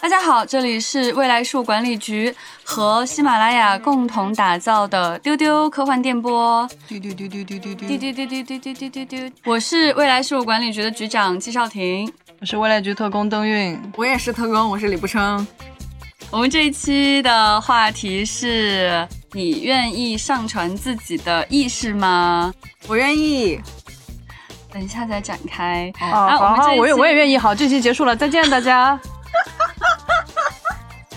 大家好，这里是未来树管理局和喜马拉雅共同打造的丢丢科幻电波。丢丢丢丢丢丢丢丢丢丢丢丢丢丢丢丢，我是未来事务管理局的局长季少廷。我是未来局特工邓运，我也是特工，我是李不称。我们这一期的话题是：你愿意上传自己的意识吗？我愿意。等一下再展开。啊，好好，我也我也愿意。好，这期结束了，再见大家。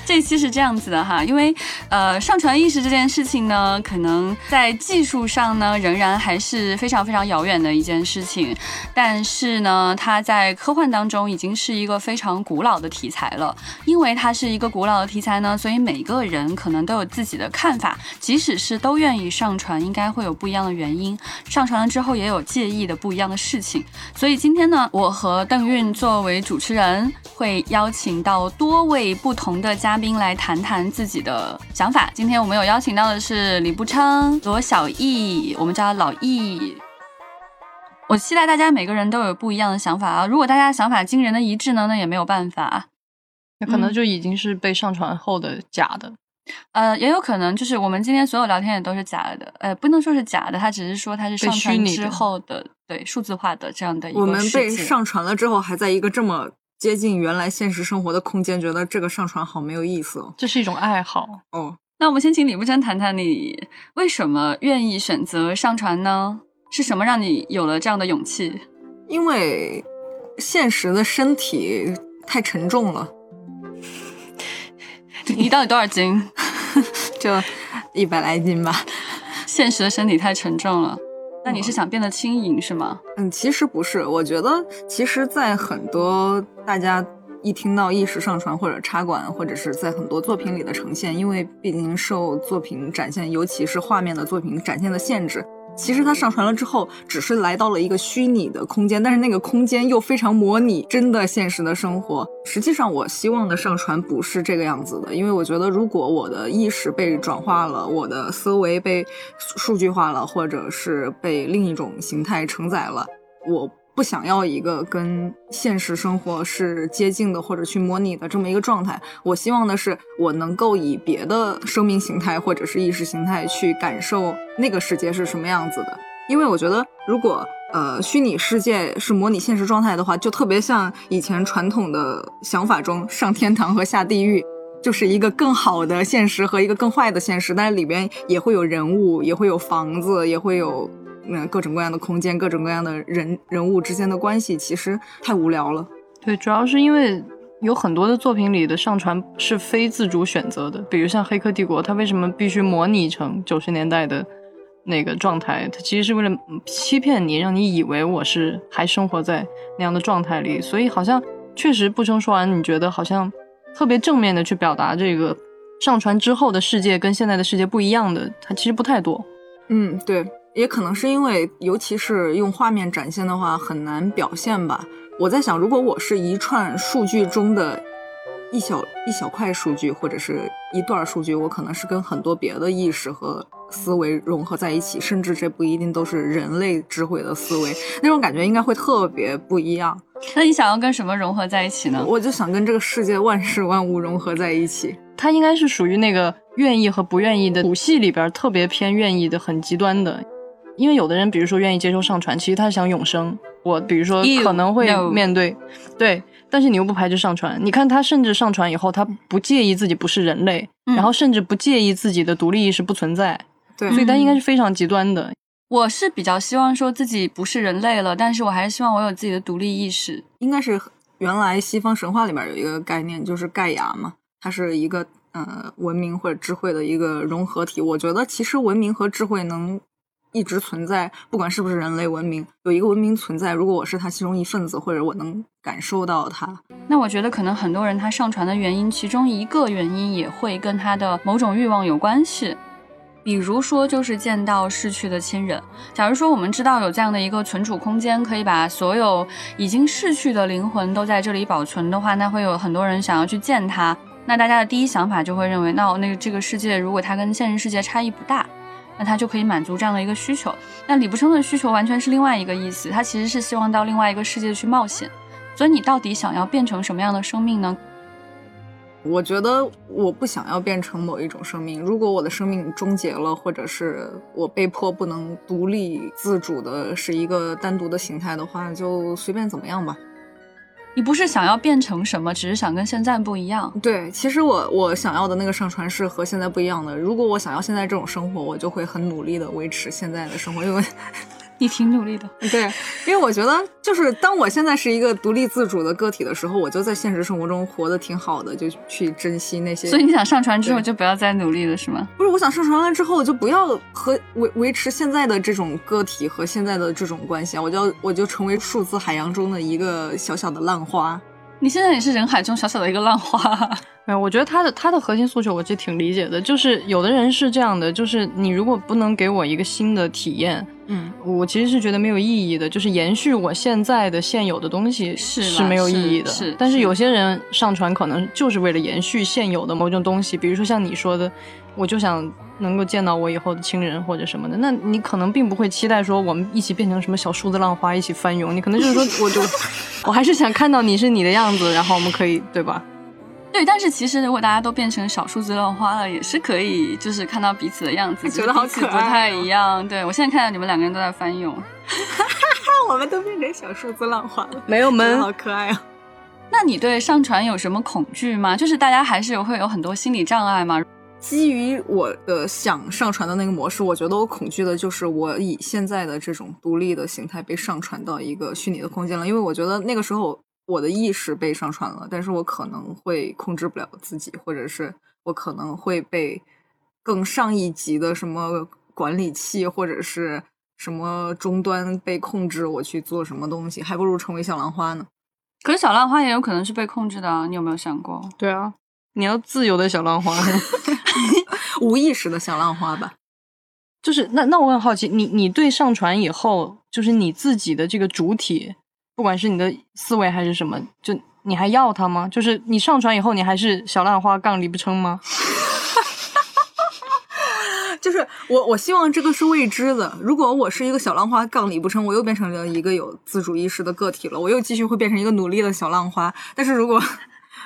这期是这样子的哈，因为呃，上传意识这件事情呢，可能在技术上呢，仍然还是非常非常遥远的一件事情。但是呢，它在科幻当中已经是一个非常古老的题材了。因为它是一个古老的题材呢，所以每个人可能都有自己的看法。即使是都愿意上传，应该会有不一样的原因。上传了之后，也有介意的不一样的事情。所以今天呢，我和邓韵作为主持人，会邀请到多位不同的嘉。宾来谈谈自己的想法。今天我们有邀请到的是李步昌、罗小艺，我们叫老易。我期待大家每个人都有不一样的想法啊！如果大家想法惊人的一致呢，那也没有办法，那可能就已经是被上传后的假的。呃，也有可能就是我们今天所有聊天也都是假的。呃，不能说是假的，它只是说它是上传之后的，对数字化的这样的一个。我们被上传了之后，还在一个这么。接近原来现实生活的空间，觉得这个上传好没有意思哦。这是一种爱好哦。那我们先请李不真谈谈，你为什么愿意选择上传呢？是什么让你有了这样的勇气？因为现实的身体太沉重了。你到底多少斤？就一百来斤吧。现实的身体太沉重了。那你是想变得轻盈是吗？嗯，其实不是。我觉得，其实，在很多大家一听到意识上传或者插管，或者是在很多作品里的呈现，因为毕竟受作品展现，尤其是画面的作品展现的限制。其实它上传了之后，只是来到了一个虚拟的空间，但是那个空间又非常模拟真的现实的生活。实际上，我希望的上传不是这个样子的，因为我觉得，如果我的意识被转化了，我的思维被数据化了，或者是被另一种形态承载了，我。不想要一个跟现实生活是接近的或者去模拟的这么一个状态。我希望的是，我能够以别的生命形态或者是意识形态去感受那个世界是什么样子的。因为我觉得，如果呃虚拟世界是模拟现实状态的话，就特别像以前传统的想法中上天堂和下地狱，就是一个更好的现实和一个更坏的现实，但是里边也会有人物，也会有房子，也会有。那各种各样的空间，各种各样的人人物之间的关系，其实太无聊了。对，主要是因为有很多的作品里的上传是非自主选择的，比如像《黑客帝国》，它为什么必须模拟成九十年代的那个状态？它其实是为了欺骗你，让你以为我是还生活在那样的状态里。所以好像确实不成说完，你觉得好像特别正面的去表达这个上传之后的世界跟现在的世界不一样的，它其实不太多。嗯，对。也可能是因为，尤其是用画面展现的话，很难表现吧。我在想，如果我是一串数据中的一小一小块数据，或者是一段数据，我可能是跟很多别的意识和思维融合在一起，甚至这不一定都是人类智慧的思维，那种感觉应该会特别不一样。那你想要跟什么融合在一起呢？我就想跟这个世界万事万物融合在一起。它应该是属于那个愿意和不愿意的谱系里边特别偏愿意的，很极端的。因为有的人，比如说愿意接受上传，其实他是想永生。我比如说可能会面对，对，但是你又不排斥上传。你看他甚至上传以后，他不介意自己不是人类，然后甚至不介意自己的独立意识不存在。对，所以他应该是非常极端的。我是比较希望说自己不是人类了，但是我还是希望我有自己的独立意识。应该是原来西方神话里面有一个概念，就是盖亚嘛，它是一个呃文明或者智慧的一个融合体。我觉得其实文明和智慧能。一直存在，不管是不是人类文明，有一个文明存在。如果我是它其中一份子，或者我能感受到它，那我觉得可能很多人他上传的原因，其中一个原因也会跟他的某种欲望有关系。比如说，就是见到逝去的亲人。假如说我们知道有这样的一个存储空间，可以把所有已经逝去的灵魂都在这里保存的话，那会有很多人想要去见他。那大家的第一想法就会认为，那那这个世界如果它跟现实世界差异不大。那他就可以满足这样的一个需求。那李不生的需求完全是另外一个意思，他其实是希望到另外一个世界去冒险。所以你到底想要变成什么样的生命呢？我觉得我不想要变成某一种生命。如果我的生命终结了，或者是我被迫不能独立自主的是一个单独的形态的话，就随便怎么样吧。你不是想要变成什么，只是想跟现在不一样。对，其实我我想要的那个上传是和现在不一样的。如果我想要现在这种生活，我就会很努力的维持现在的生活，因为。你挺努力的，对，因为我觉得就是当我现在是一个独立自主的个体的时候，我就在现实生活中活得挺好的，就去珍惜那些。所以你想上船之后就不要再努力了，是吗？不是，我想上船了之后就不要和维维持现在的这种个体和现在的这种关系啊，我就我就成为数字海洋中的一个小小的浪花。你现在也是人海中小小的一个浪花。没有，我觉得他的他的核心诉求我其实挺理解的，就是有的人是这样的，就是你如果不能给我一个新的体验。嗯，我其实是觉得没有意义的，就是延续我现在的现有的东西是是没有意义的。是，但是有些人上传可能就是为了延续现有的某种东西，比如说像你说的，我就想能够见到我以后的亲人或者什么的，那你可能并不会期待说我们一起变成什么小数字浪花一起翻涌，你可能就是说 我就 我还是想看到你是你的样子，然后我们可以对吧？对，但是其实如果大家都变成小数字浪花了，也是可以，就是看到彼此的样子，觉得好可爱，不太一样。对我现在看到你们两个人都在翻涌，我们都变成小数字浪花了，没有们好可爱啊。那你对上传有什么恐惧吗？就是大家还是会有很多心理障碍吗？基于我的想上传的那个模式，我觉得我恐惧的就是我以现在的这种独立的形态被上传到一个虚拟的空间了，因为我觉得那个时候。我的意识被上传了，但是我可能会控制不了自己，或者是我可能会被更上一级的什么管理器或者是什么终端被控制，我去做什么东西，还不如成为小浪花呢。可是小浪花也有可能是被控制的，你有没有想过？对啊，你要自由的小浪花，无意识的小浪花吧。就是那那我很好奇，你你对上传以后，就是你自己的这个主体。不管是你的思维还是什么，就你还要它吗？就是你上传以后，你还是小浪花杠李不称吗？就是我，我希望这个是未知的。如果我是一个小浪花杠理不称，我又变成了一个有自主意识的个体了，我又继续会变成一个努力的小浪花。但是如果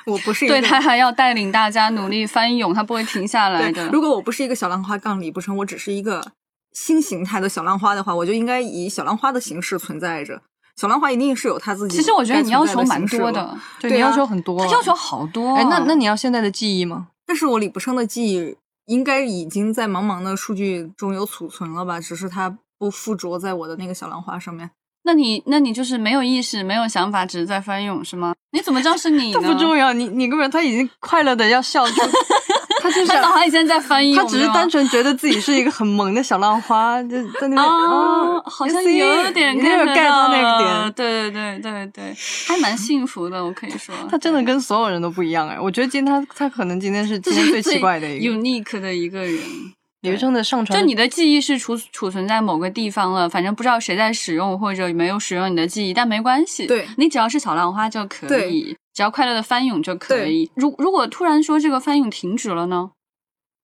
我不是，对他还要带领大家努力翻涌，他不会停下来的。如果我不是一个小浪花杠李不称，我只是一个新形态的小浪花的话，我就应该以小浪花的形式存在着。小浪花一定是有他自己。其实我觉得你要求蛮多的，对你要求很多，他要求好多。哎，那那你要现在的记忆吗？但是我李不生的记忆应该已经在茫茫的数据中有储存了吧？只是它不附着在我的那个小浪花上面。那你那你就是没有意识、没有想法，只是在翻涌是吗？你怎么知道是你呢？不重要，你你根本他已经快乐的要笑出。他就是脑海里现在在翻译，他只是单纯觉得自己是一个很萌的小浪花，就在那边哦，好像有点没有 get 到那个点，对对对对对，还蛮幸福的，我可以说，他真的跟所有人都不一样哎，我觉得今天他他可能今天是今天最奇怪的一个 unique 的一个人。李生的上传，就你的记忆是储储存在某个地方了，反正不知道谁在使用或者没有使用你的记忆，但没关系，对你只要是小浪花就可以，只要快乐的翻涌就可以。如如果突然说这个翻涌停止了呢？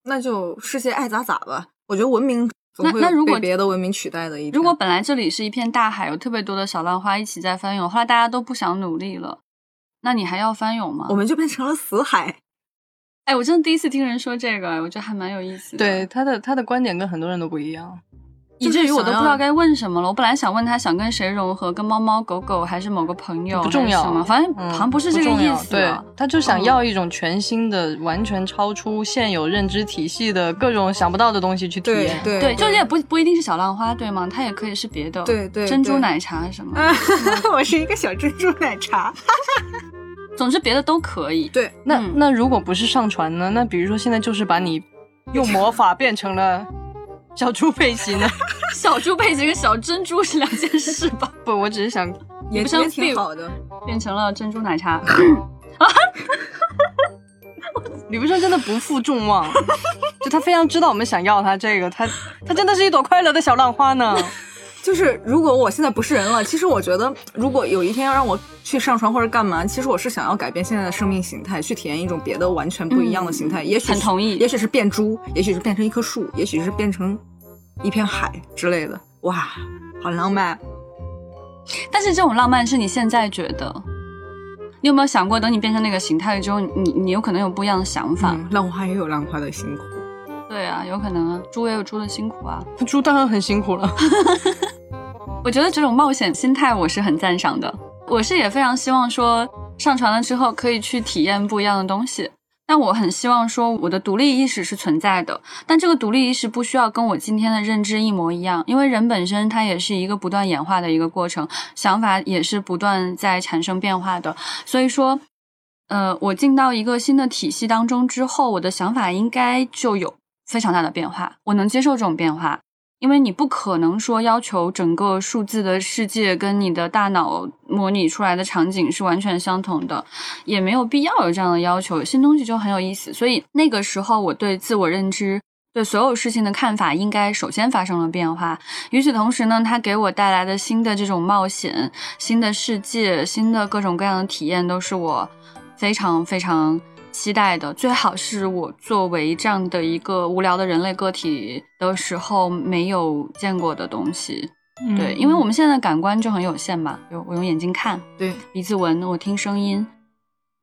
那就世界爱咋咋吧。我觉得文明那那如果别的文明取代的。一如果本来这里是一片大海，有特别多的小浪花一起在翻涌，后来大家都不想努力了，那你还要翻涌吗？我们就变成了死海。哎，我真的第一次听人说这个，我觉得还蛮有意思的。对他的他的观点跟很多人都不一样。以至于我都不知道该问什么了。我本来想问他想跟谁融合，跟猫猫狗狗还是某个朋友，不重要。反正好像不是这个意思。对，他就想要一种全新的、完全超出现有认知体系的各种想不到的东西去体验。对对，就是也不不一定是小浪花，对吗？它也可以是别的。对对，珍珠奶茶什么？我是一个小珍珠奶茶。总之别的都可以。对，那那如果不是上传呢？那比如说现在就是把你 用魔法变成了。小猪佩奇呢？小猪佩奇跟小珍珠是两件事吧？不，我只是想，也也挺好的，变成了珍珠奶茶啊。李不生真的不负众望，就他非常知道我们想要他这个，他他真的是一朵快乐的小浪花呢。就是如果我现在不是人了，其实我觉得，如果有一天要让我去上船或者干嘛，其实我是想要改变现在的生命形态，去体验一种别的完全不一样的形态。也许很同意，也许是变猪，也许是变成一棵树，也许是变成一片海之类的，哇，好浪漫。但是这种浪漫是你现在觉得，你有没有想过，等你变成那个形态之后，你你有可能有不一样的想法？嗯，浪花也有浪花的辛苦。对啊，有可能啊，猪也有猪的辛苦啊。猪当然很辛苦了。我觉得这种冒险心态我是很赞赏的。我是也非常希望说，上传了之后可以去体验不一样的东西。但我很希望说，我的独立意识是存在的，但这个独立意识不需要跟我今天的认知一模一样，因为人本身它也是一个不断演化的一个过程，想法也是不断在产生变化的。所以说，呃，我进到一个新的体系当中之后，我的想法应该就有非常大的变化，我能接受这种变化。因为你不可能说要求整个数字的世界跟你的大脑模拟出来的场景是完全相同的，也没有必要有这样的要求。新东西就很有意思，所以那个时候我对自我认知、对所有事情的看法应该首先发生了变化。与此同时呢，它给我带来的新的这种冒险、新的世界、新的各种各样的体验，都是我非常非常。期待的。最好是我作为这样的一个无聊的人类个体的时候没有见过的东西，对，因为我们现在的感官就很有限嘛，就我用眼睛看，对，鼻子闻，我听声音，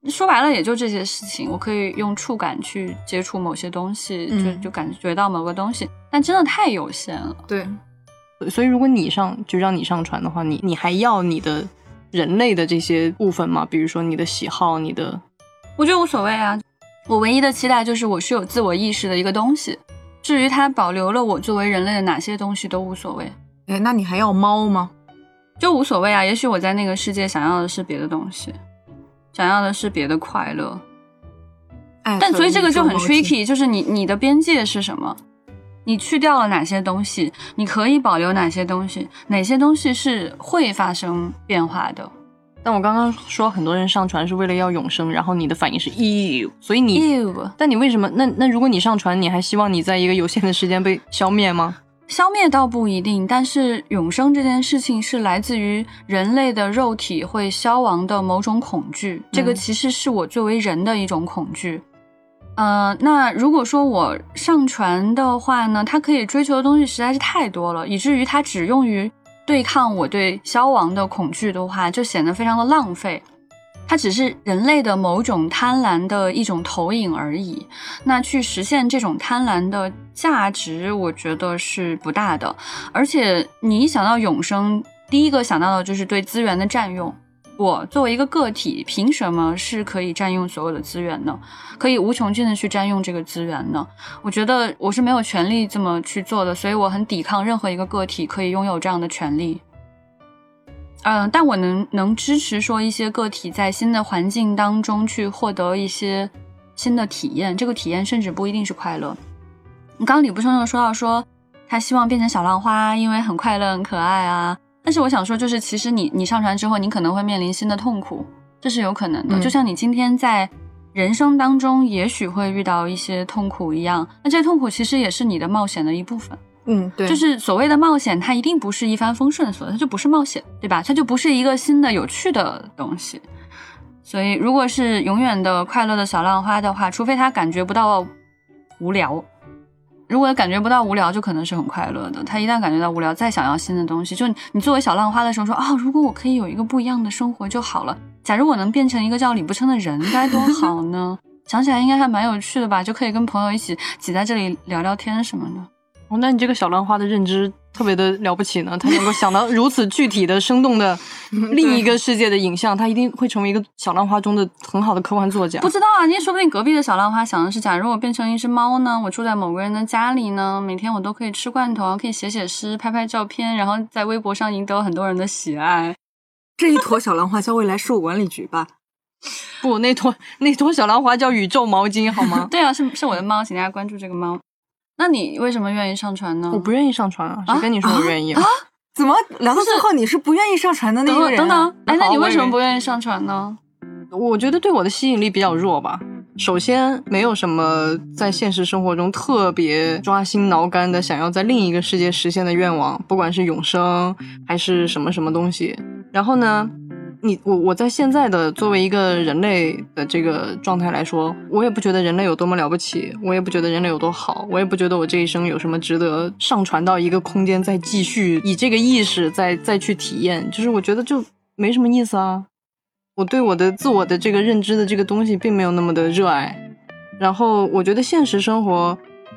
说白了也就这些事情，我可以用触感去接触某些东西，就就感觉到某个东西，但真的太有限了，对，所以如果你上就让你上传的话，你你还要你的人类的这些部分吗？比如说你的喜好，你的。我觉得无所谓啊，我唯一的期待就是我是有自我意识的一个东西。至于它保留了我作为人类的哪些东西都无所谓。哎，那你还要猫吗？就无所谓啊。也许我在那个世界想要的是别的东西，想要的是别的快乐。但所以这个就很 tricky，就是你你的边界是什么？你去掉了哪些东西？你可以保留哪些东西？哪些东西是会发生变化的？但我刚刚说很多人上传是为了要永生，然后你的反应是 you，所以你 you，但你为什么？那那如果你上传，你还希望你在一个有限的时间被消灭吗？消灭倒不一定，但是永生这件事情是来自于人类的肉体会消亡的某种恐惧，这个其实是我作为人的一种恐惧。呃，那如果说我上传的话呢，它可以追求的东西实在是太多了，以至于它只用于。对抗我对消亡的恐惧的话，就显得非常的浪费。它只是人类的某种贪婪的一种投影而已。那去实现这种贪婪的价值，我觉得是不大的。而且你一想到永生，第一个想到的就是对资源的占用。我作为一个个体，凭什么是可以占用所有的资源呢？可以无穷尽的去占用这个资源呢？我觉得我是没有权利这么去做的，所以我很抵抗任何一个个体可以拥有这样的权利。嗯，但我能能支持说一些个体在新的环境当中去获得一些新的体验，这个体验甚至不一定是快乐。刚刚李不生又说到说他希望变成小浪花，因为很快乐、很可爱啊。但是我想说，就是其实你你上船之后，你可能会面临新的痛苦，这是有可能的。就像你今天在人生当中，也许会遇到一些痛苦一样，那这些痛苦其实也是你的冒险的一部分。嗯，对，就是所谓的冒险，它一定不是一帆风顺所，它就不是冒险，对吧？它就不是一个新的有趣的东西。所以，如果是永远的快乐的小浪花的话，除非他感觉不到无聊。如果感觉不到无聊，就可能是很快乐的。他一旦感觉到无聊，再想要新的东西，就你作为小浪花的时候说啊，如果我可以有一个不一样的生活就好了。假如我能变成一个叫李不称的人，该多好呢？想起来应该还蛮有趣的吧，就可以跟朋友一起挤在这里聊聊天什么的。哦，那你这个小浪花的认知特别的了不起呢，他能够想到如此具体的、生动的 另一个世界的影像，他一定会成为一个小浪花中的很好的科幻作家。不知道啊，你说不定隔壁的小浪花想的是，假如我变成一只猫呢，我住在某个人的家里呢，每天我都可以吃罐头，可以写写诗、拍拍照片，然后在微博上赢得很多人的喜爱。这一坨小浪花叫未来事务管理局吧？不，那坨那坨小浪花叫宇宙毛巾，好吗？对啊，是是我的猫，请大家关注这个猫。那你为什么愿意上传呢？我不愿意上传啊！谁跟你说我愿意啊？怎么聊到最后你是不愿意上传的那个人？等等，哎，那你为什么不愿意上传呢？我觉得对我的吸引力比较弱吧。首先，没有什么在现实生活中特别抓心挠肝的想要在另一个世界实现的愿望，不管是永生还是什么什么东西。然后呢？你我我在现在的作为一个人类的这个状态来说，我也不觉得人类有多么了不起，我也不觉得人类有多好，我也不觉得我这一生有什么值得上传到一个空间再继续以这个意识再再去体验，就是我觉得就没什么意思啊。我对我的自我的这个认知的这个东西并没有那么的热爱，然后我觉得现实生活。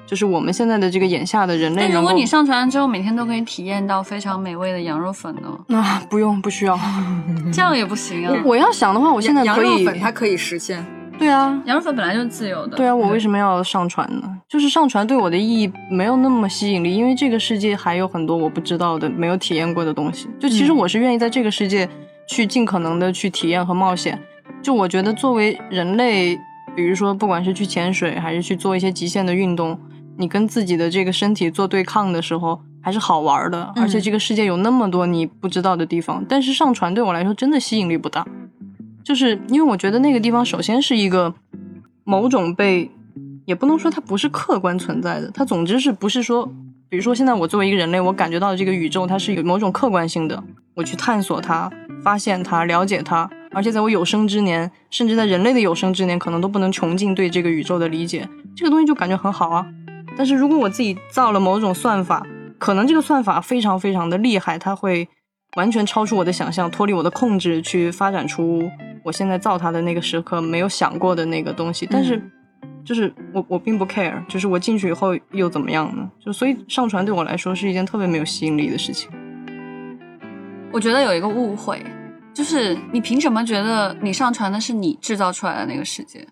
就是我们现在的这个眼下的人类。那如果你上传之后，每天都可以体验到非常美味的羊肉粉呢？那 不用，不需要，这样也不行啊。我要想的话，我现在可以。羊肉粉它可以实现。对啊，羊肉粉本来就是自由的。对啊，我为什么要上传呢？就是上传对我的意义没有那么吸引力，因为这个世界还有很多我不知道的、没有体验过的东西。就其实我是愿意在这个世界去尽可能的去体验和冒险。就我觉得作为人类，比如说不管是去潜水，还是去做一些极限的运动。你跟自己的这个身体做对抗的时候，还是好玩的，而且这个世界有那么多你不知道的地方。但是上船对我来说真的吸引力不大，就是因为我觉得那个地方首先是一个某种被，也不能说它不是客观存在的，它总之是不是说，比如说现在我作为一个人类，我感觉到的这个宇宙它是有某种客观性的，我去探索它、发现它、了解它，而且在我有生之年，甚至在人类的有生之年，可能都不能穷尽对这个宇宙的理解，这个东西就感觉很好啊。但是如果我自己造了某种算法，可能这个算法非常非常的厉害，它会完全超出我的想象，脱离我的控制，去发展出我现在造它的那个时刻没有想过的那个东西。但是，就是我我并不 care，就是我进去以后又怎么样呢？就所以上传对我来说是一件特别没有吸引力的事情。我觉得有一个误会，就是你凭什么觉得你上传的是你制造出来的那个世界？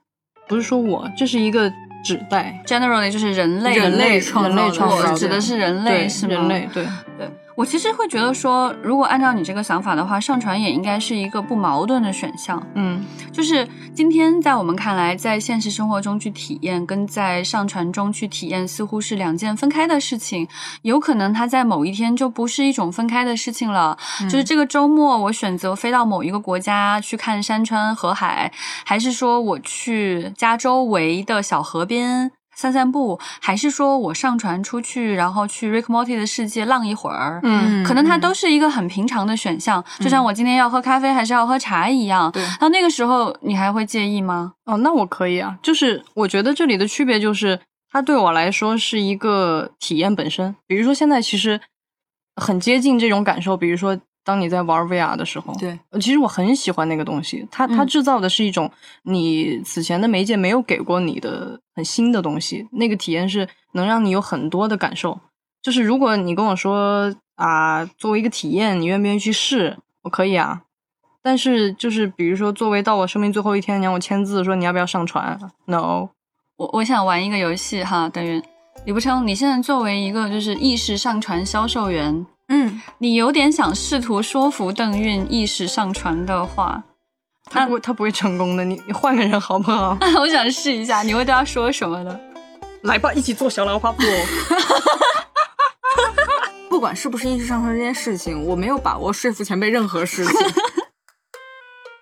不是说我这是一个。指代。Generally 就是人类，人类创造，指的是人类，是吗？人类，对对。我其实会觉得说，如果按照你这个想法的话，上传也应该是一个不矛盾的选项。嗯，就是今天在我们看来，在现实生活中去体验，跟在上传中去体验，似乎是两件分开的事情。有可能它在某一天就不是一种分开的事情了。就是这个周末，我选择飞到某一个国家去看山川河海，还是说我去加州围的小河边？散散步，还是说我上船出去，然后去 Rick Morty 的世界浪一会儿？嗯，可能它都是一个很平常的选项，就像我今天要喝咖啡还是要喝茶一样。对，到那个时候你还会介意吗？哦，那我可以啊。就是我觉得这里的区别就是，它对我来说是一个体验本身。比如说现在其实很接近这种感受，比如说。当你在玩 VR 的时候，对，其实我很喜欢那个东西。它它制造的是一种你此前的媒介没有给过你的很新的东西。那个体验是能让你有很多的感受。就是如果你跟我说啊，作为一个体验，你愿不愿意去试？我可以啊。但是就是比如说，作为到我生命最后一天，你让我签字说你要不要上传？No，我我想玩一个游戏哈。等于李不称，你现在作为一个就是意识上传销售员。嗯，你有点想试图说服邓韵意识上传的话，他不他不会成功的。你你换个人好不好？我想试一下，你会对他说什么呢？来吧，一起做小兰花布。不管是不是意识上传这件事情，我没有把握说服前辈任何事情。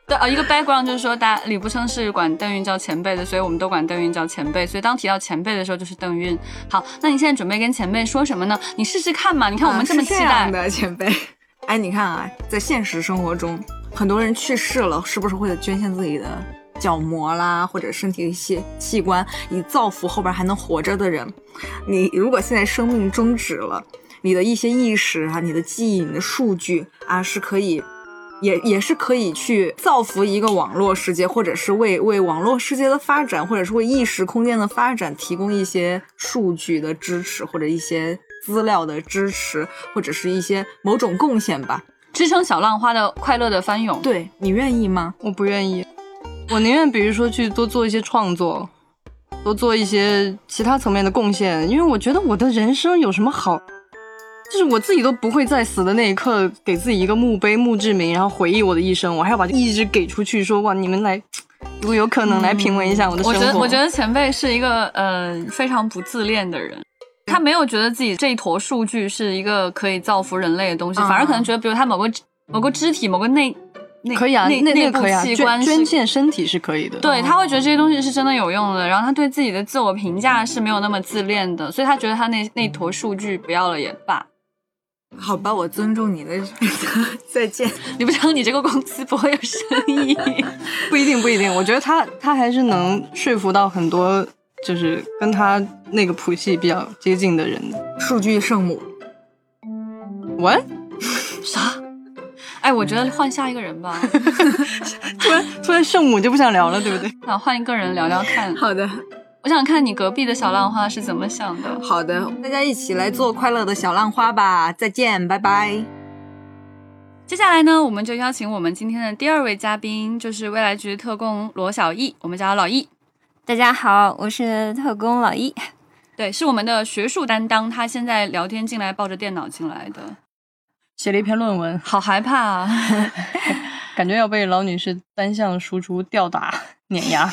对啊，一个 background 就是说，大李步生是管邓运叫前辈的，所以我们都管邓运叫前辈。所以当提到前辈的时候，就是邓运。好，那你现在准备跟前辈说什么呢？你试试看嘛。你看我们这么期待的前辈。哎，你看啊，在现实生活中，很多人去世了，是不是会捐献自己的角膜啦，或者身体的一些器官，以造福后边还能活着的人？你如果现在生命终止了，你的一些意识啊，你的记忆、你的数据啊，是可以。也也是可以去造福一个网络世界，或者是为为网络世界的发展，或者是为意识空间的发展提供一些数据的支持，或者一些资料的支持，或者是一些某种贡献吧，支撑小浪花的快乐的翻涌。对你愿意吗？我不愿意，我宁愿比如说去多做一些创作，多做一些其他层面的贡献，因为我觉得我的人生有什么好。就是我自己都不会在死的那一刻给自己一个墓碑、墓志铭，然后回忆我的一生，我还要把意志给出去，说哇，你们来，如果有可能来品味一下我的生活。我觉得，我觉得前辈是一个呃非常不自恋的人，他没有觉得自己这一坨数据是一个可以造福人类的东西，反而可能觉得，比如他某个某个肢体、某个内内可以啊，内内部器官捐献身体是可以的。对他会觉得这些东西是真的有用的，然后他对自己的自我评价是没有那么自恋的，所以他觉得他那那坨数据不要了也罢。好吧，我尊重你的 再见。你不知道你这个公司不会有生意？不一定，不一定。我觉得他他还是能说服到很多，就是跟他那个谱系比较接近的人的。数据圣母，what？啥？哎，我觉得换下一个人吧。突然突然圣母就不想聊了，对不对？想换一个人聊聊看。好的。我想看你隔壁的小浪花是怎么想的。好的，大家一起来做快乐的小浪花吧！再见，拜拜。接下来呢，我们就邀请我们今天的第二位嘉宾，就是未来局特工罗小艺，我们叫他老易。大家好，我是特工老易。对，是我们的学术担当。他现在聊天进来，抱着电脑进来的，写了一篇论文，好害怕啊，感觉要被老女士单向输出吊打碾压。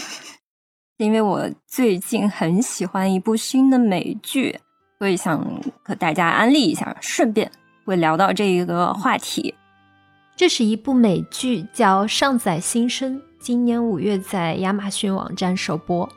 因为我最近很喜欢一部新的美剧，所以想和大家安利一下，顺便会聊到这一个话题。这是一部美剧，叫《上载新生》，今年五月在亚马逊网站首播。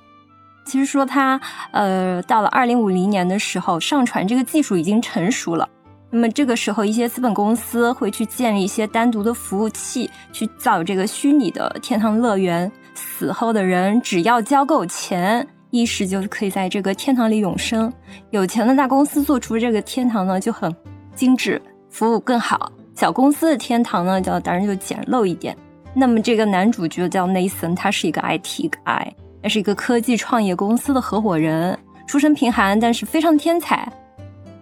其实说它，呃，到了二零五零年的时候，上传这个技术已经成熟了。那么这个时候，一些资本公司会去建立一些单独的服务器，去造这个虚拟的天堂乐园。死后的人只要交够钱，意识就可以在这个天堂里永生。有钱的大公司做出这个天堂呢，就很精致，服务更好；小公司的天堂呢，叫当然就简陋一点。那么这个男主角叫 Nathan，他是一个 IT guy，他是一个科技创业公司的合伙人，出身贫寒，但是非常天才。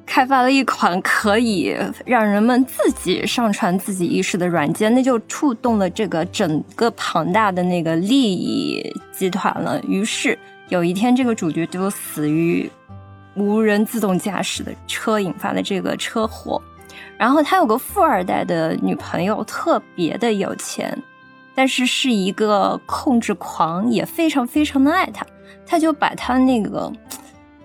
开发了一款可以让人们自己上传自己意识的软件，那就触动了这个整个庞大的那个利益集团了。于是有一天，这个主角就死于无人自动驾驶的车引发的这个车祸。然后他有个富二代的女朋友，特别的有钱，但是是一个控制狂，也非常非常的爱他。他就把他那个。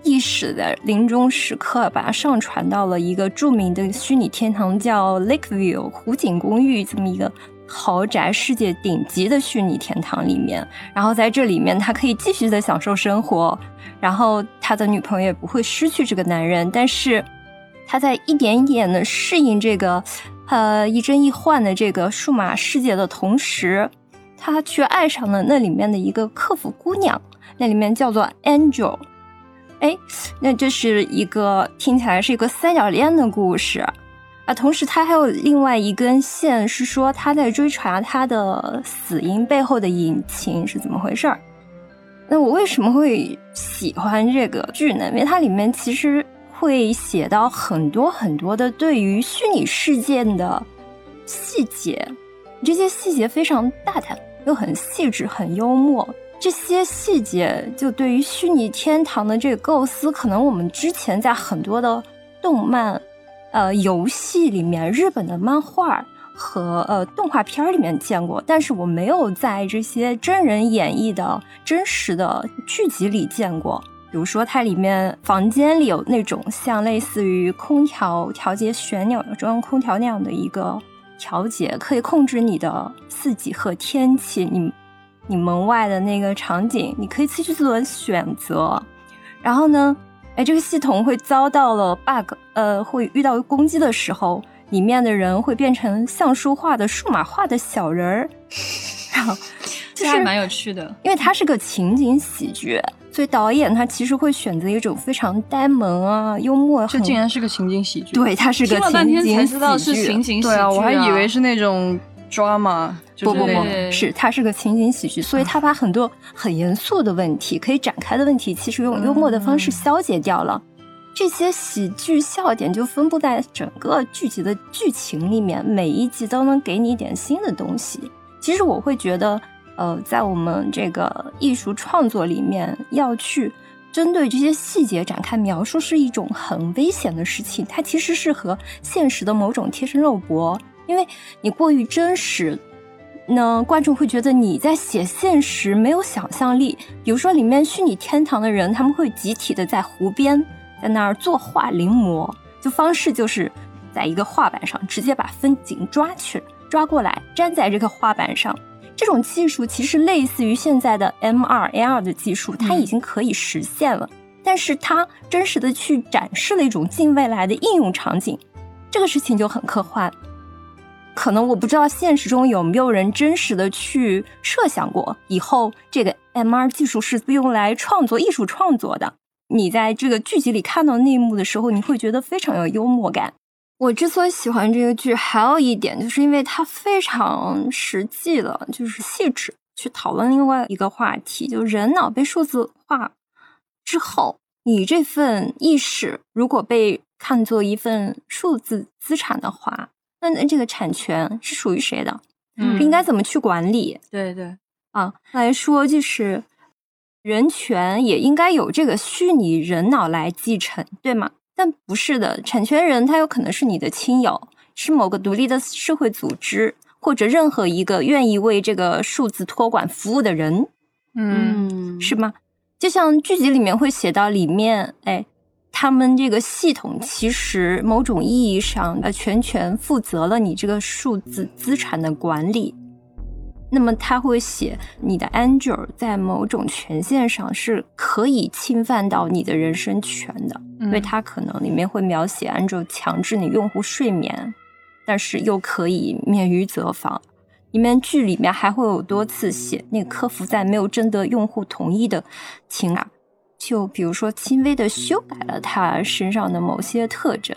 意识的临终时刻，把它上传到了一个著名的虚拟天堂，叫 Lakeview 湖景公寓这么一个豪宅，世界顶级的虚拟天堂里面。然后在这里面，他可以继续的享受生活，然后他的女朋友也不会失去这个男人。但是他在一点一点的适应这个呃一真一幻的这个数码世界的同时，他却爱上了那里面的一个客服姑娘，那里面叫做 Angel。哎，那这是一个听起来是一个三角恋的故事啊。同时，他还有另外一根线，是说他在追查他的死因背后的隐情是怎么回事儿。那我为什么会喜欢这个剧呢？因为它里面其实会写到很多很多的对于虚拟事件的细节，这些细节非常大胆又很细致，很幽默。这些细节，就对于虚拟天堂的这个构思，可能我们之前在很多的动漫、呃游戏里面、日本的漫画和呃动画片里面见过，但是我没有在这些真人演绎的真实的剧集里见过。比如说，它里面房间里有那种像类似于空调调节旋钮中央空调那样的一个调节，可以控制你的四季和天气。你。你门外的那个场景，你可以自己自的选择。然后呢，哎，这个系统会遭到了 bug，呃，会遇到攻击的时候，里面的人会变成像素化的、数码化的小人儿。然后，这还蛮有趣的，因为它是个情景喜剧，所以导演他其实会选择一种非常呆萌啊、幽默。这竟然是个情景喜剧？对，它是个情景喜剧。对啊，我还以为是那种。抓吗？不不不，是它是个情景喜剧，所以它把很多很严肃的问题、可以展开的问题，其实用幽默的方式消解掉了。这些喜剧笑点就分布在整个剧集的剧情里面，每一集都能给你一点新的东西。其实我会觉得，呃，在我们这个艺术创作里面，要去针对这些细节展开描述，是一种很危险的事情。它其实是和现实的某种贴身肉搏。因为你过于真实，那观众会觉得你在写现实，没有想象力。比如说，里面虚拟天堂的人，他们会集体的在湖边，在那儿作画临摹，就方式就是在一个画板上直接把风景抓去，抓过来粘在这个画板上。这种技术其实类似于现在的 MR、AR 的技术，它已经可以实现了。但是它真实的去展示了一种近未来的应用场景。这个事情就很科幻。可能我不知道现实中有没有人真实的去设想过，以后这个 MR 技术是用来创作艺术创作的。你在这个剧集里看到那一幕的时候，你会觉得非常有幽默感。我之所以喜欢这个剧，还有一点就是因为它非常实际的，就是细致去讨论另外一个话题，就人脑被数字化之后，你这份意识如果被看作一份数字资产的话，那那这个产权是属于谁的？嗯应该怎么去管理？对对，啊来说，就是人权也应该有这个虚拟人脑来继承，对吗？但不是的，产权人他有可能是你的亲友，是某个独立的社会组织，或者任何一个愿意为这个数字托管服务的人，嗯嗯，是吗？就像剧集里面会写到里面，哎，他们这个系统其实某种意义上呃全权负责了你这个数字资产的管理。那么他会写你的 Angel 在某种权限上是可以侵犯到你的人身权的，因为它可能里面会描写 Angel 强制你用户睡眠，但是又可以免于责罚。里面剧里面还会有多次写那个客服在没有征得用户同意的情况，就比如说轻微的修改了他身上的某些特征。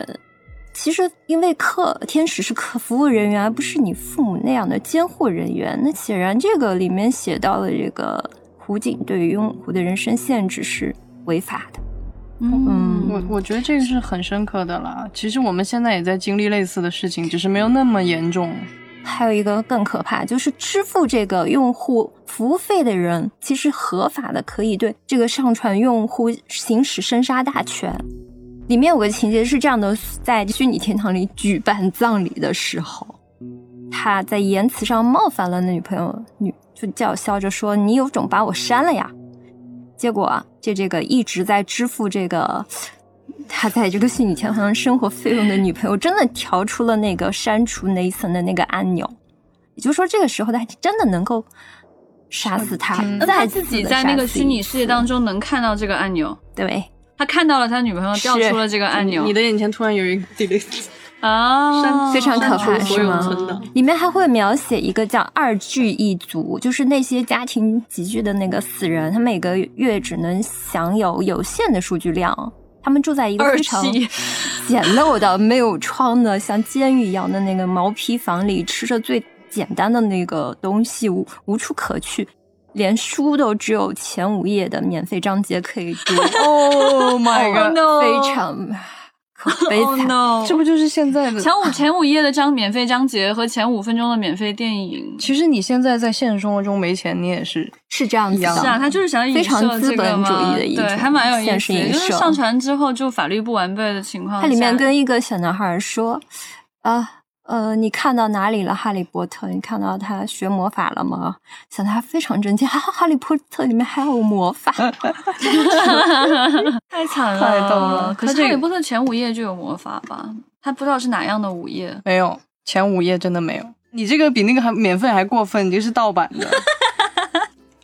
其实，因为客天使是客服务人员，而不是你父母那样的监护人员，那显然这个里面写到了这个湖景对于用户的人身限制是违法的。嗯，我我觉得这个是很深刻的啦。其实我们现在也在经历类似的事情，只是没有那么严重。还有一个更可怕，就是支付这个用户服务费的人，其实合法的可以对这个上传用户行使生杀大权。里面有个情节是这样的：在虚拟天堂里举办葬礼的时候，他在言辞上冒犯了那女朋友，女就叫嚣着说：“你有种把我删了呀！”结果啊，就这个一直在支付这个他在这个虚拟天堂上生活费用的女朋友，真的调出了那个删除 Nathan 的那个按钮。也就是说，这个时候他真的能够杀死他，嗯那他自己在那个虚拟世界当中能看到这个按钮，对。他看到了他女朋友调出了这个按钮你的眼前突然有一个 delete，啊，非常可怕是吗。里面还会描写一个叫二巨一族，就是那些家庭集聚的那个死人，他每个月只能享有有限的数据量。他们住在一个非常简陋的、没有窗的、像监狱一样的那个毛坯房里，吃着最简单的那个东西，无无处可去，连书都只有前五页的免费章节可以读。Oh my Oh god！no 非常 Oh。no！这不就是现在的？前五前五页的章免费章节和前五分钟的免费电影，其实你现在在现实生活中没钱，你也是是这样子的，是啊，他就是想影非常射这个资本主义嘛对，的一种还蛮有意思就是上传之后就法律不完备的情况下，它里面跟一个小男孩说：“啊呃，你看到哪里了，哈利波特？你看到他学魔法了吗？”想他非常震惊，哈哈，哈利波特里面还有魔法。太惨了，太逗了可是《哈利波特》前五页就有魔法吧？他不知道是哪样的五页。没有前五页真的没有。你这个比那个还免费还过分，你这是盗版的。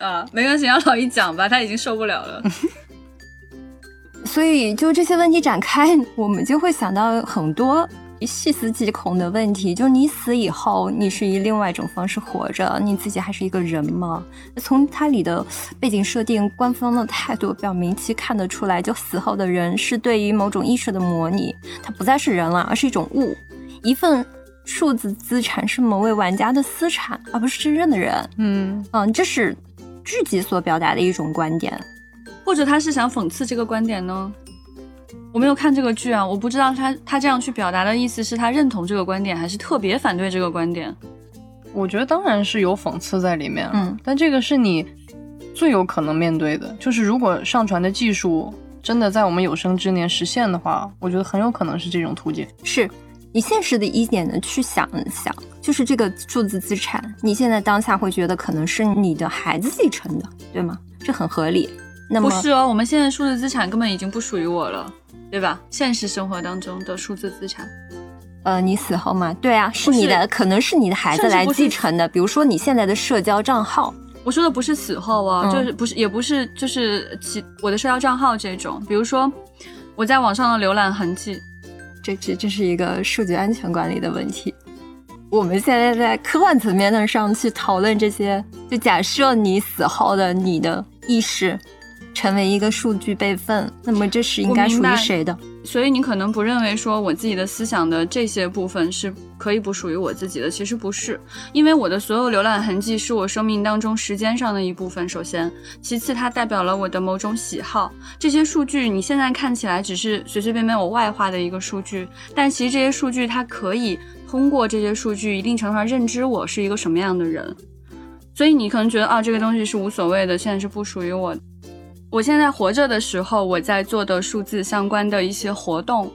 啊，没关系，让老一讲吧，他已经受不了了。所以，就这些问题展开，我们就会想到很多细思极恐的问题。就是你死以后，你是以另外一种方式活着，你自己还是一个人吗？从它里的背景设定、官方的态度表明，其看得出来，就死后的人是对于某种意识的模拟，它不再是人了，而是一种物，一份数字资产是某位玩家的私产，而不是真正的人。嗯，嗯，这是剧集所表达的一种观点。或者他是想讽刺这个观点呢？我没有看这个剧啊，我不知道他他这样去表达的意思是他认同这个观点，还是特别反对这个观点。我觉得当然是有讽刺在里面，啊嗯，但这个是你最有可能面对的，就是如果上传的技术真的在我们有生之年实现的话，我觉得很有可能是这种途径。是你现实的一点的去想一想，就是这个数字资产，你现在当下会觉得可能是你的孩子继承的，对吗？这很合理。那么不是哦，我们现在数字资产根本已经不属于我了，对吧？现实生活当中的数字资产，呃，你死后嘛，对啊，是你的，可能是你的孩子来继承的。比如说你现在的社交账号，我说的不是死后啊，嗯。就是不是也不是就是其我的社交账号这种，比如说我在网上的浏览痕迹，这这这是一个数据安全管理的问题。我们现在在科幻层面上去讨论这些，就假设你死后的你的意识成为一个数据备份，那么这是应该属于谁的？所以你可能不认为说我自己的思想的这些部分是可以不属于我自己的，其实不是，因为我的所有浏览痕迹是我生命当中时间上的一部分。首先，其次，它代表了我的某种喜好。这些数据你现在看起来只是随随便便我外化的一个数据，但其实这些数据它可以通过这些数据一定程度上认知我是一个什么样的人。所以你可能觉得啊，这个东西是无所谓的，现在是不属于我。我现在活着的时候，我在做的数字相关的一些活动，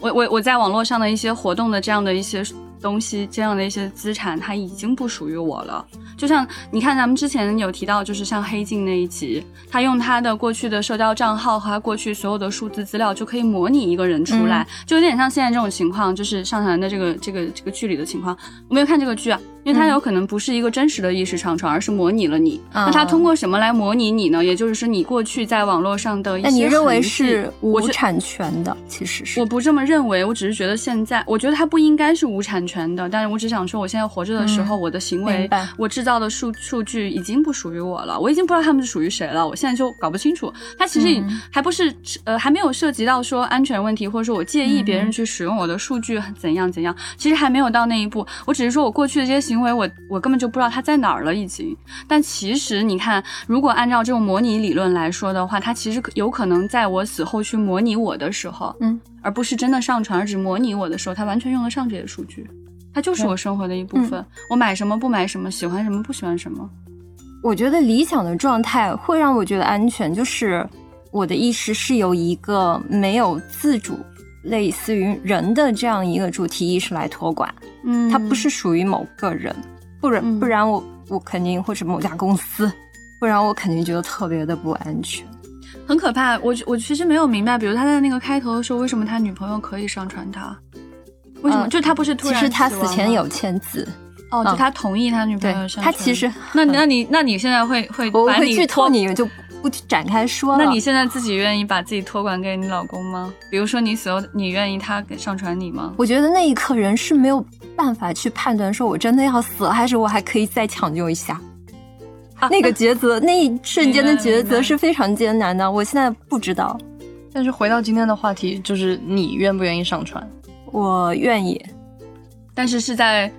我我我在网络上的一些活动的这样的一些东西，这样的一些资产，它已经不属于我了。就像你看，咱们之前有提到，就是像黑镜那一集，他用他的过去的社交账号和他过去所有的数字资料，就可以模拟一个人出来，就有点像现在这种情况，就是上传的这个这个这个剧里的情况。我没有看这个剧啊。因为它有可能不是一个真实的意识上传，而是模拟了你。那它通过什么来模拟你呢？也就是说，你过去在网络上的一些，那你认为是无产权的？其实是我不这么认为，我只是觉得现在，我觉得它不应该是无产权的。但是我只想说，我现在活着的时候，我的行为，我制造的数数据已经不属于我了，我已经不知道他们是属于谁了。我现在就搞不清楚，它其实还不是呃，还没有涉及到说安全问题，或者说我介意别人去使用我的数据怎样怎样，其实还没有到那一步。我只是说我过去的这些行为，我我根本。就不知道它在哪儿了，已经。但其实你看，如果按照这种模拟理论来说的话，它其实有可能在我死后去模拟我的时候，嗯，而不是真的上传，而只模拟我的时候，它完全用得上这些数据，它就是我生活的一部分。我买什么不买什么，喜欢什么不喜欢什么。我觉得理想的状态会让我觉得安全，就是我的意识是由一个没有自主、类似于人的这样一个主题意识来托管，嗯，它不是属于某个人。不然不然我我肯定或者某家公司，不然我肯定觉得特别的不安全，很可怕。我我其实没有明白，比如他在那个开头的时候，为什么他女朋友可以上传他？为什么？就他不是突然？其实他死前有签字，哦，就他同意他女朋友上传。他其实，那那你那你现在会会我会剧透你就不展开说了。那你现在自己愿意把自己托管给你老公吗？比如说你死后，你愿意他给上传你吗？我觉得那一刻人是没有。办法去判断，说我真的要死了，还是我还可以再抢救一下？那个抉择，那一瞬间的抉择是非常艰难的。我现在不知道。但是回到今天的话题，就是你愿不愿意上传？我愿意，但是是在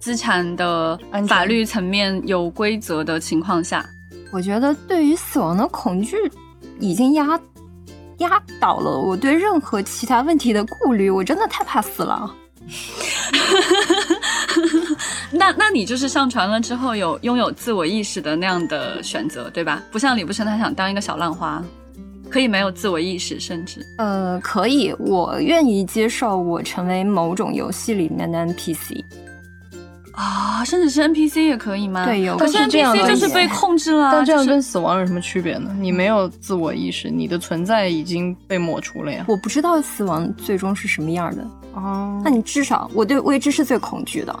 资产的法律层面有规则的情况下。我觉得对于死亡的恐惧已经压压倒了我对任何其他问题的顾虑。我真的太怕死了。那那你就是上传了之后有拥有自我意识的那样的选择，对吧？不像李不生他想当一个小浪花，可以没有自我意识，甚至呃，可以，我愿意接受我成为某种游戏里面的 NPC 啊，甚至是 NPC 也可以吗？对，有。可是 NPC 就是被控制了，但这样跟死亡有什么区别呢？你没有自我意识，你的存在已经被抹除了呀。我不知道死亡最终是什么样的。哦，那你至少我对未知是最恐惧的。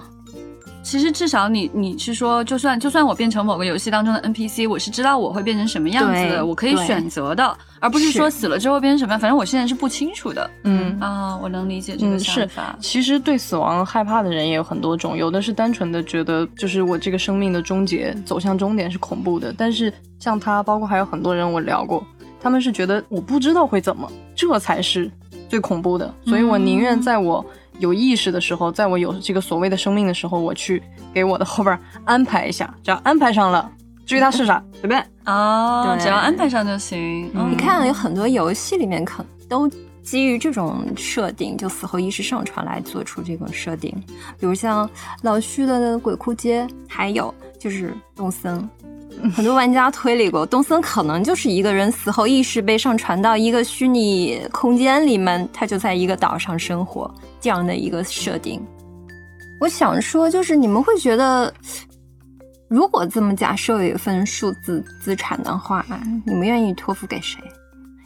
其实至少你你是说，就算就算我变成某个游戏当中的 NPC，我是知道我会变成什么样子的，我可以选择的，而不是说死了之后变成什么样。反正我现在是不清楚的。嗯啊，我能理解这个想法。其实对死亡害怕的人也有很多种，有的是单纯的觉得就是我这个生命的终结走向终点是恐怖的，但是像他，包括还有很多人我聊过，他们是觉得我不知道会怎么，这才是。最恐怖的，所以我宁愿在我有意识的时候，在我有这个所谓的生命的时候，我去给我的后边安排一下，只要安排上了，至于它是啥，随便。哦，只要安排上就行。你看，有很多游戏里面可都基于这种设定，就死后意识上传来做出这种设定，比如像老徐的鬼哭街，还有就是动森。很多玩家推理过，东森可能就是一个人死后意识被上传到一个虚拟空间里面，他就在一个岛上生活这样的一个设定。我想说，就是你们会觉得，如果这么假设有一份数字资产的话，你们愿意托付给谁？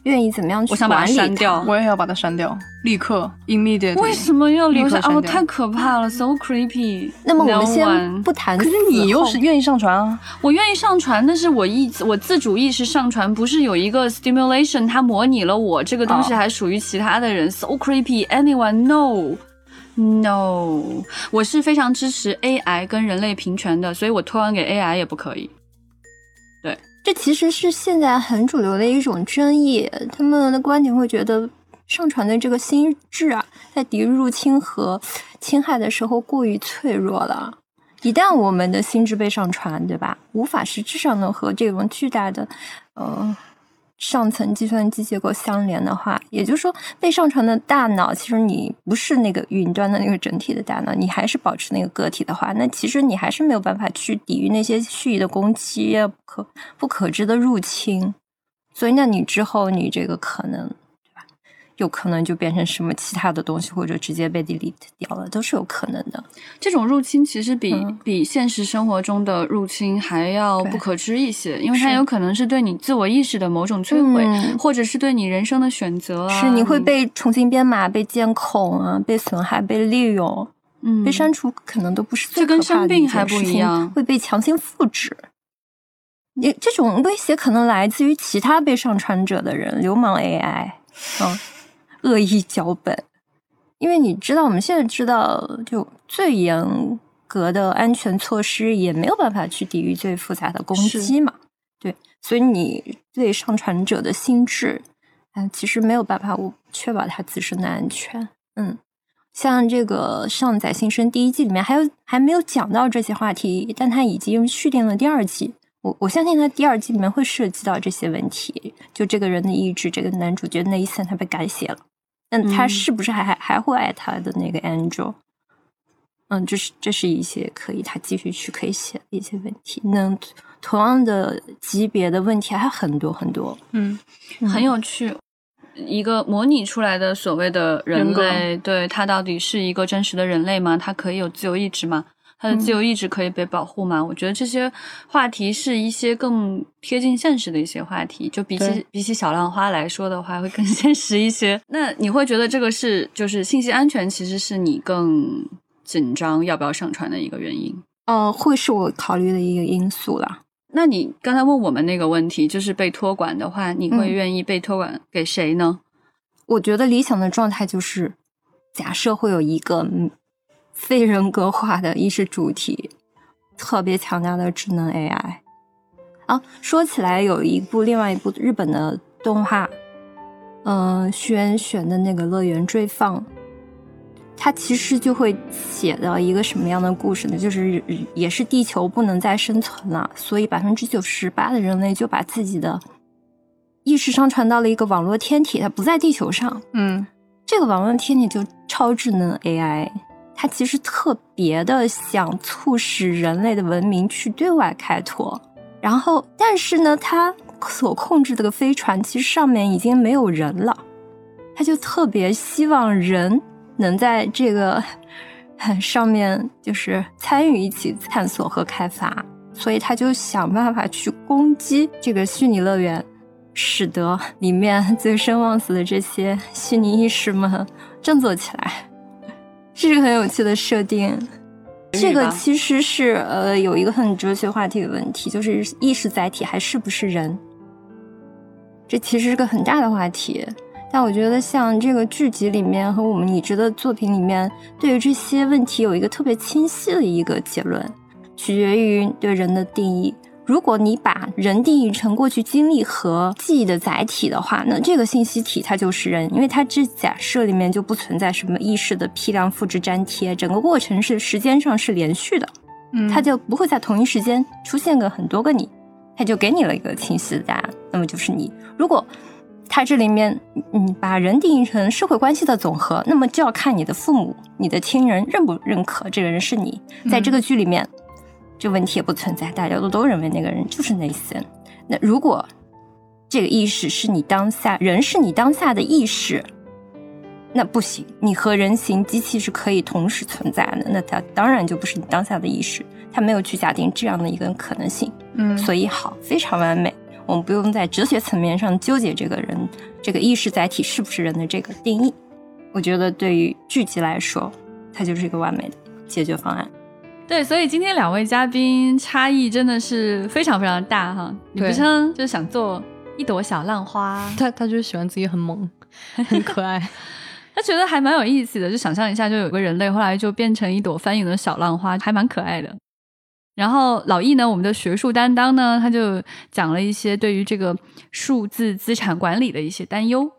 愿意怎么样去我想把它管理删掉我也要把它删掉，立刻，immediately。为什么要留下？哦，立刻删掉太可怕了，so creepy。那么我们先不谈可，是你又是愿意上传啊？我愿意上传，但是我意我自主意识上传，不是有一个 stimulation，它模拟了我这个东西哦还属于其他的人、s o creepy。Anyone no no，我是非常支持 AI 跟人类平权的，所以我托完给 AI 也不可以。这其实是现在很主流的一种争议，他们的观点会觉得上传的这个心智啊，在敌入侵和侵害的时候过于脆弱了。一旦我们的心智被上传，对吧？无法实质上的和这种巨大的呃上层计算机结构相连的话，也就是说，被上传的大脑，其实你不是那个云端的那个整体的大脑，你还是保持那个个体的话，那其实你还是没有办法去抵御那些蓄意的攻击、不可不可知的入侵。所以，那你之后你这个可能，有可能就变成什么其他的东西，或者直接被 delete 掉了，都是有可能的。这种入侵其实比、嗯比现实生活中的入侵还要不可知一些，因为它有可能是对你自我意识的某种摧毁，嗯或者是对你人生的选择啊。是你会被重新编码、被监控啊、被损害、被利用。嗯被删除可能都不是最这跟可怕的生病还不一样会被强行复制。你这种威胁可能来自于其他被上传者的人，流氓 AI，嗯，恶意脚本。因为你知道，我们现在知道，就最严格的安全措施也没有办法去抵御最复杂的攻击嘛。对，所以你对上传者的心智，嗯，其实没有办法确保他自身的安全。嗯，像这个《上载新生》第一季里面还有还没有讲到这些话题，但他已经续订了第二季。我我相信他第二季里面会涉及到这些问题，就这个人的意志，这个男主角内森他被改写了，那他嗯是不是还还还会爱他的那个 Angel？嗯，这是这是一些可以他继续去可以写的一些问题。那同样的级别的问题还有很多很多，嗯，很有趣。一个模拟出来的所谓的人类，对他到底是一个真实的人类吗？他可以有自由意志吗？他的自由意志可以被保护吗？我觉得这些话题是一些更贴近现实的一些话题，就比起比起小浪花来说的话，会更 现实一些。那你会觉得这个是就是信息安全，其实是你更紧张要不要上传的一个原因？呃，会是我考虑的一个因素啦。那你刚才问我们那个问题，就是被托管的话，你会嗯愿意被托管给谁呢？我觉得理想的状态就是，假设会有一个嗯非人格化的意识主体，特别强大的智能 AI。啊，说起来有一部另外一部日本的动画，嗯、徐元选的那个《乐园追放》，它其实就会写到一个什么样的故事呢？就是也是地球不能再生存了，所以百分之九十八的人类就把自己的意识上传到了一个网络天体，它不在地球上。嗯这个网络天体就超智能 AI，他其实特别的想促使人类的文明去对外开拓。然后，但是呢，他所控制的个飞船其实上面已经没有人了，他就特别希望人能在这个 上面就是参与一起探索和开发，所以他就想办法去攻击这个虚拟乐园，使得里面醉生梦死的这些虚拟意识们 振作起来，这是个很有趣的设定。这个其实是呃有一个很哲学话题的问题，就是意识载体还是不是人？这其实是个很大的话题。但我觉得像这个剧集里面和我们已知的作品里面，对于这些问题有一个特别清晰的一个结论，取决于对人的定义。如果你把人定义成过去经历和记忆的载体的话，那这个信息体它就是人，因为它这假设里面就不存在什么意识的批量复制粘贴，整个过程是时间上是连续的，嗯，它就不会在同一时间出现个很多个你，它就给你了一个清晰的答案，那么就是你。如果它这里面嗯把人定义成社会关系的总和，那么就要看你的父母、你的亲人认不认可这个人是你，在这个剧里面。这问题也不存在，大家都都认为那个人就是内森。那如果这个意识是你当下人是你当下的意识，那不行，你和人形机器是可以同时存在的，那它当然就不是你当下的意识，它没有去假定这样的一个可能性。嗯，所以好，非常完美。我们不用在哲学层面上纠结这个人这个意识载体是不是人的这个定义。我觉得对于剧集来说，它就是一个完美的解决方案。对，所以今天两位嘉宾差异真的是非常非常大哈。李对不生就想做一朵小浪花，他他就喜欢自己很萌，很可爱。他觉得还蛮有意思的，就想象一下，就有个人类后来就变成一朵翻涌的小浪花，还蛮可爱的。然后老易呢，我们的学术担当呢，他就讲了一些对于这个数字资产管理的一些担忧。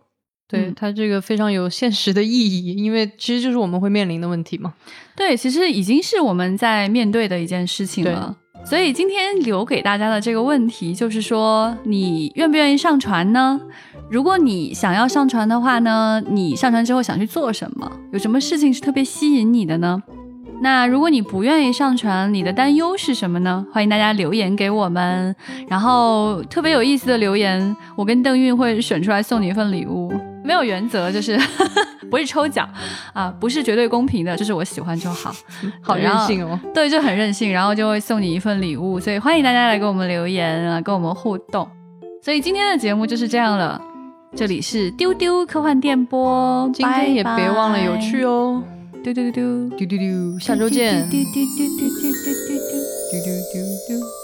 对嗯他这个非常有现实的意义，因为其实就是我们会面临的问题嘛。对，其实已经是我们在面对的一件事情了。所以今天留给大家的这个问题就是说，你愿不愿意上传呢？如果你想要上传的话呢，你上传之后想去做什么？有什么事情是特别吸引你的呢？那如果你不愿意上传，你的担忧是什么呢？欢迎大家留言给我们。然后特别有意思的留言，我跟邓韵会选出来送你一份礼物。没有原则，就是 不是抽奖啊，不是绝对公平的，就是我喜欢就好。好任性哦。对，就很任性，然后就会送你一份礼物，所以欢迎大家来给我们留言啊，跟我们互动。所以今天的节目就是这样了，这里是丢丢科幻电波，今天也别忘了有趣哦，哦。丢丢丢丢，丢丢丢，下周见。丢丢丢丢丢丢丢。丢丢丢丢。